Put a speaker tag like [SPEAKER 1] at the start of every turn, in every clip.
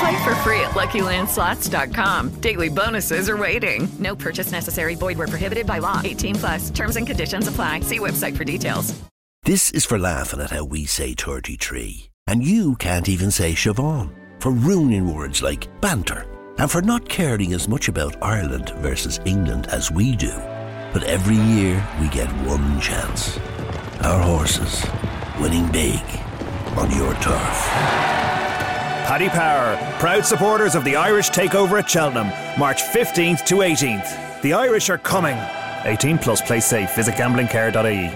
[SPEAKER 1] Play for free at LuckyLandSlots.com. Daily bonuses are waiting. No purchase necessary. Void where prohibited by law. 18 plus. Terms and conditions apply. See website for details.
[SPEAKER 2] This is for laughing at how we say 33. And you can't even say Siobhan. For ruining words like banter. And for not caring as much about Ireland versus England as we do. But every year we get one chance. Our horses winning big on your turf.
[SPEAKER 3] Paddy Power, proud supporters of the Irish takeover at Cheltenham, March 15th to 18th. The Irish are coming. 18 plus play safe. Visit gamblingcare.ie.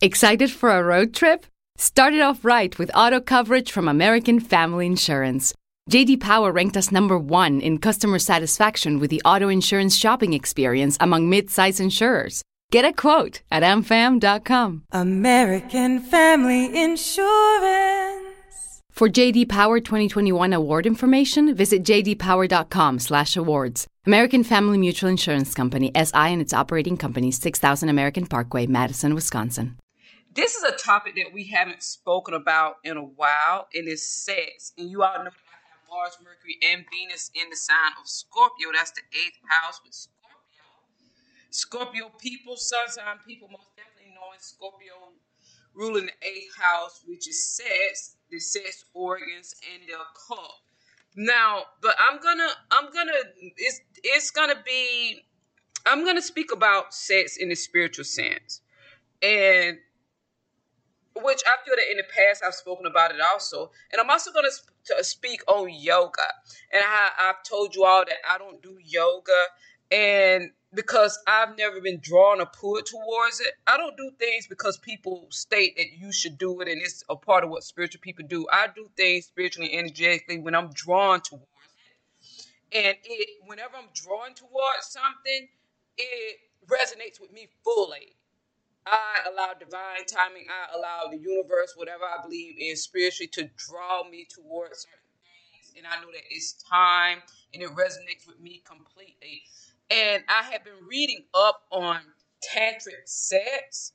[SPEAKER 4] Excited for a road trip? Start it off right with auto coverage from American Family Insurance. JD Power ranked us number one in customer satisfaction with the auto insurance shopping experience among mid-size insurers. Get a quote at amfam.com.
[SPEAKER 5] American Family Insurance.
[SPEAKER 4] For JD Power 2021 award information, visit jdpower.com/awards. American Family Mutual Insurance Company SI and its operating companies 6000 American Parkway, Madison, Wisconsin.
[SPEAKER 6] This is a topic that we haven't spoken about in a while, and it's sex. And you all know that I have Mars, Mercury, and Venus in the sign of Scorpio. That's the eighth house with Scorpio. Scorpio people, sun sign people, most definitely knowing Scorpio ruling the eighth house, which is sex, the sex organs, and the occult. Now, but I'm gonna, I'm gonna, it's, it's gonna be, I'm gonna speak about sex in the spiritual sense, and which I feel that in the past I've spoken about it also, and I'm also gonna sp- speak on yoga, and I, I've told you all that I don't do yoga, and because I've never been drawn or pulled towards it. I don't do things because people state that you should do it and it's a part of what spiritual people do. I do things spiritually and energetically when I'm drawn towards it. And it whenever I'm drawn towards something, it resonates with me fully. I allow divine timing, I allow the universe, whatever I believe in spiritually, to draw me towards certain things. And I know that it's time and it resonates with me completely. And I have been reading up on tantric sex,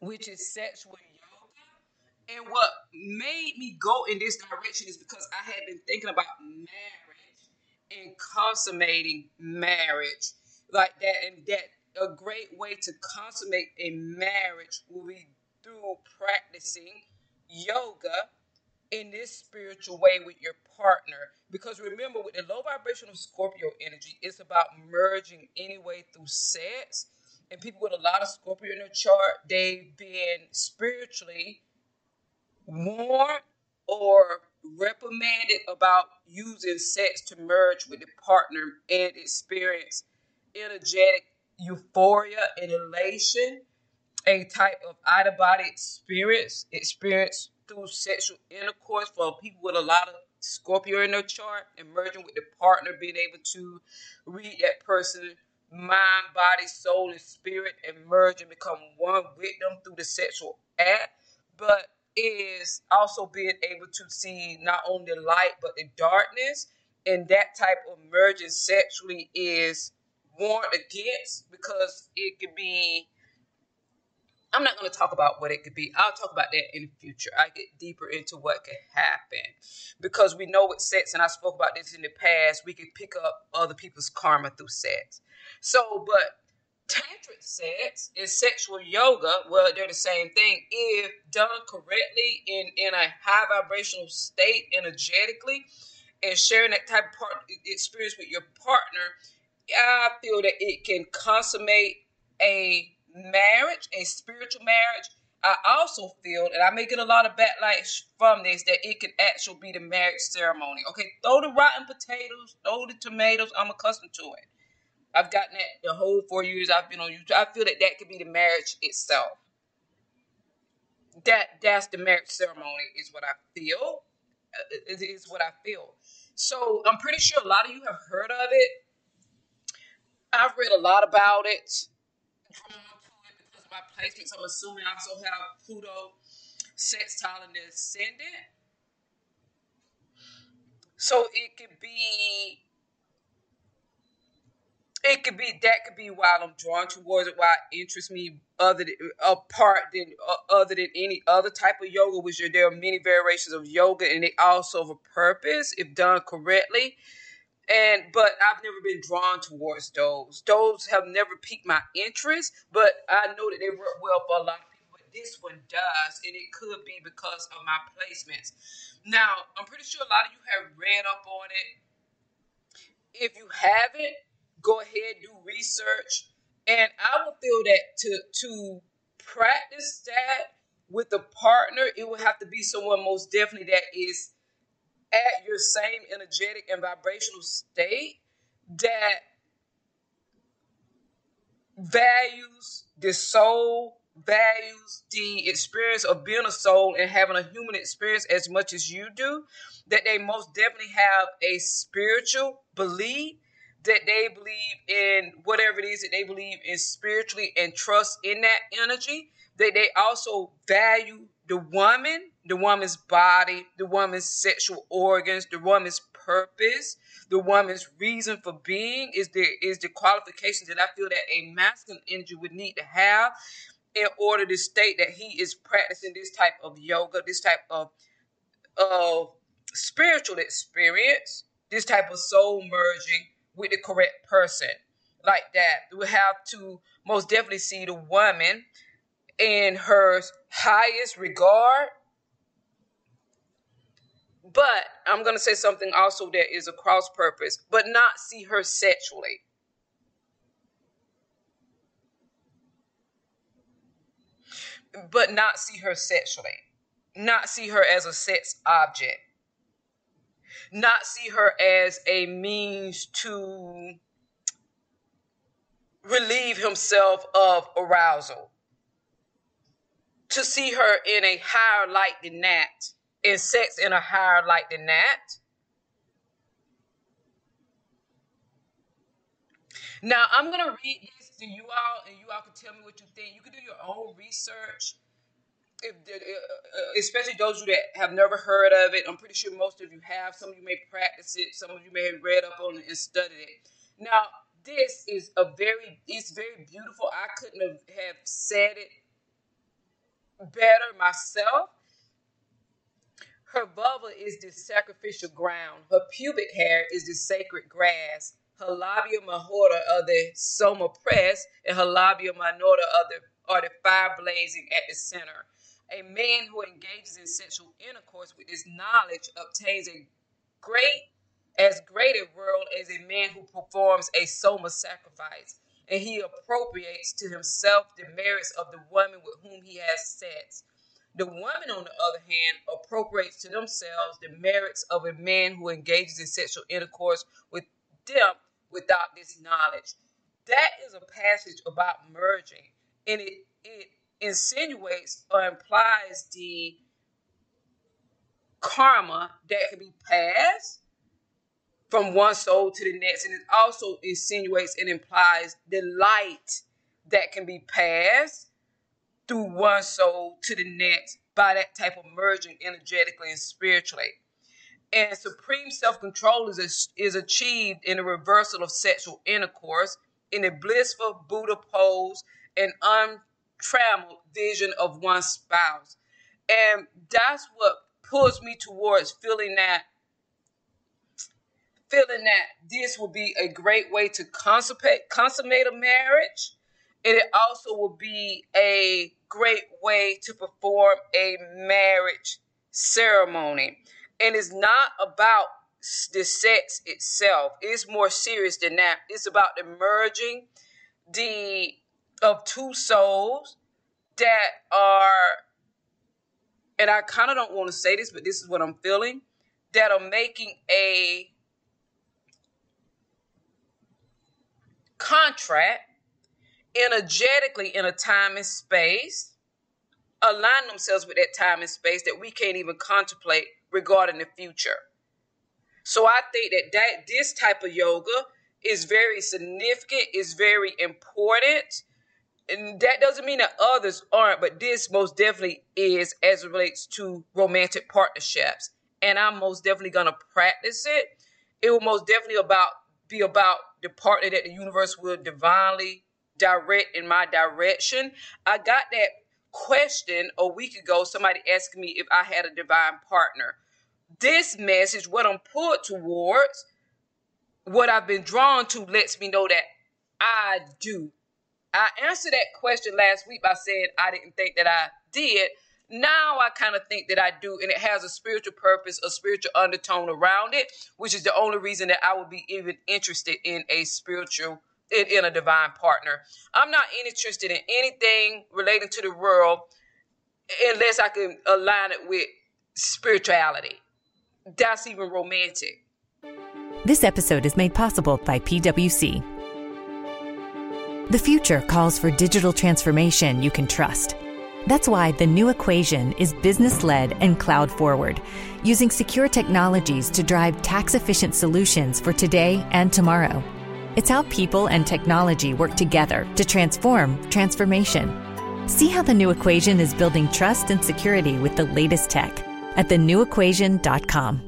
[SPEAKER 6] which is sexual yoga. And what made me go in this direction is because I had been thinking about marriage and consummating marriage like that. And that a great way to consummate a marriage will be through practicing yoga in this spiritual way with your partner. Because remember, with the low vibrational Scorpio energy, it's about merging anyway through sex. And people with a lot of Scorpio in their chart, they've been spiritually warned or reprimanded about using sex to merge with the partner and experience energetic euphoria and elation, a type of out of body experience, experience through sexual intercourse for people with a lot of Scorpio in their chart and merging with the partner, being able to read that person mind, body, soul, and spirit and merge and become one with them through the sexual act, but is also being able to see not only the light but the darkness. And that type of merging sexually is warned against because it could be I'm not going to talk about what it could be. I'll talk about that in the future. I get deeper into what could happen because we know with sets, and I spoke about this in the past. We could pick up other people's karma through sex. So, but tantric sex and sexual yoga, well, they're the same thing if done correctly in in a high vibrational state, energetically, and sharing that type of part, experience with your partner. I feel that it can consummate a marriage, a spiritual marriage, I also feel, and I may get a lot of backlash from this, that it can actually be the marriage ceremony. Okay, throw the rotten potatoes, throw the tomatoes. I'm accustomed to it. I've gotten that the whole four years I've been on YouTube. I feel that that could be the marriage itself. That that's the marriage ceremony is what I feel. Uh, is, is what I feel. So I'm pretty sure a lot of you have heard of it. I've read a lot about it my placements. I'm assuming I also have Pluto, sextile, and the ascendant. So it could be, it could be that could be why I'm drawn towards it. Why it interests me other than apart than uh, other than any other type of yoga, which there are many variations of yoga, and they all serve a purpose if done correctly and but I've never been drawn towards those. Those have never piqued my interest, but I know that they work well for a lot of people. But this one does, and it could be because of my placements. Now, I'm pretty sure a lot of you have read up on it. If you haven't, go ahead do research, and I would feel that to to practice that with a partner, it would have to be someone most definitely that is at your same energetic and vibrational state that values the soul, values the experience of being a soul and having a human experience as much as you do, that they most definitely have a spiritual belief, that they believe in whatever it is that they believe in spiritually and trust in that energy, that they also value the woman, the woman's body, the woman's sexual organs, the woman's purpose, the woman's reason for being is the is the qualifications that I feel that a masculine energy would need to have in order to state that he is practicing this type of yoga, this type of of spiritual experience, this type of soul merging with the correct person. Like that. We have to most definitely see the woman in her highest regard. But I'm going to say something also that is a cross purpose, but not see her sexually. But not see her sexually. Not see her as a sex object. Not see her as a means to relieve himself of arousal to see her in a higher light than that, in sex in a higher light than that. Now, I'm going to read this to you all, and you all can tell me what you think. You can do your own research, if, uh, uh, especially those of you that have never heard of it. I'm pretty sure most of you have. Some of you may practice it. Some of you may have read up on it and studied it. Now, this is a very, it's very beautiful. I couldn't have, have said it better myself. Her vulva is the sacrificial ground. Her pubic hair is the sacred grass. Her labia majora are the soma press, and her labia minora are the, are the fire blazing at the center. A man who engages in sexual intercourse with this knowledge obtains a great, as great a world as a man who performs a soma sacrifice and he appropriates to himself the merits of the woman with whom he has sex. The woman, on the other hand, appropriates to themselves the merits of a man who engages in sexual intercourse with them without this knowledge. That is a passage about merging, and it, it insinuates or implies the karma that can be passed from one soul to the next. And it also insinuates and implies the light that can be passed through one soul to the next by that type of merging energetically and spiritually. And supreme self control is, is achieved in the reversal of sexual intercourse, in a blissful Buddha pose, and trammeled vision of one spouse. And that's what pulls me towards feeling that feeling that this will be a great way to consummate consummate a marriage. And it also will be a great way to perform a marriage ceremony. And it's not about the sex itself. It's more serious than that. It's about the merging the of two souls that are and i kind of don't want to say this but this is what i'm feeling that are making a contract energetically in a time and space, align themselves with that time and space that we can't even contemplate regarding the future. So I think that, that this type of yoga is very significant, is very important. And that doesn't mean that others aren't, but this most definitely is as it relates to romantic partnerships. And I'm most definitely gonna practice it. It will most definitely about be about the partner that the universe will divinely direct in my direction. I got that question a week ago. Somebody asked me if I had a divine partner. This message, what I'm pulled towards, what I've been drawn to, lets me know that I do. I answered that question last week by saying I didn't think that I did. Now I kind of think that I do, and it has a spiritual purpose, a spiritual undertone around it, which is the only reason that I would be even interested in a spiritual, in, in a divine partner. I'm not interested in anything relating to the world unless I can align it with spirituality. That's even romantic.
[SPEAKER 7] This episode is made possible by PwC. The future calls for digital transformation you can trust. That's why the new equation is business led and cloud forward, using secure technologies to drive tax efficient solutions for today and tomorrow. It's how people and technology work together to transform transformation. See how the new equation is building trust and security with the latest tech at thenewequation.com.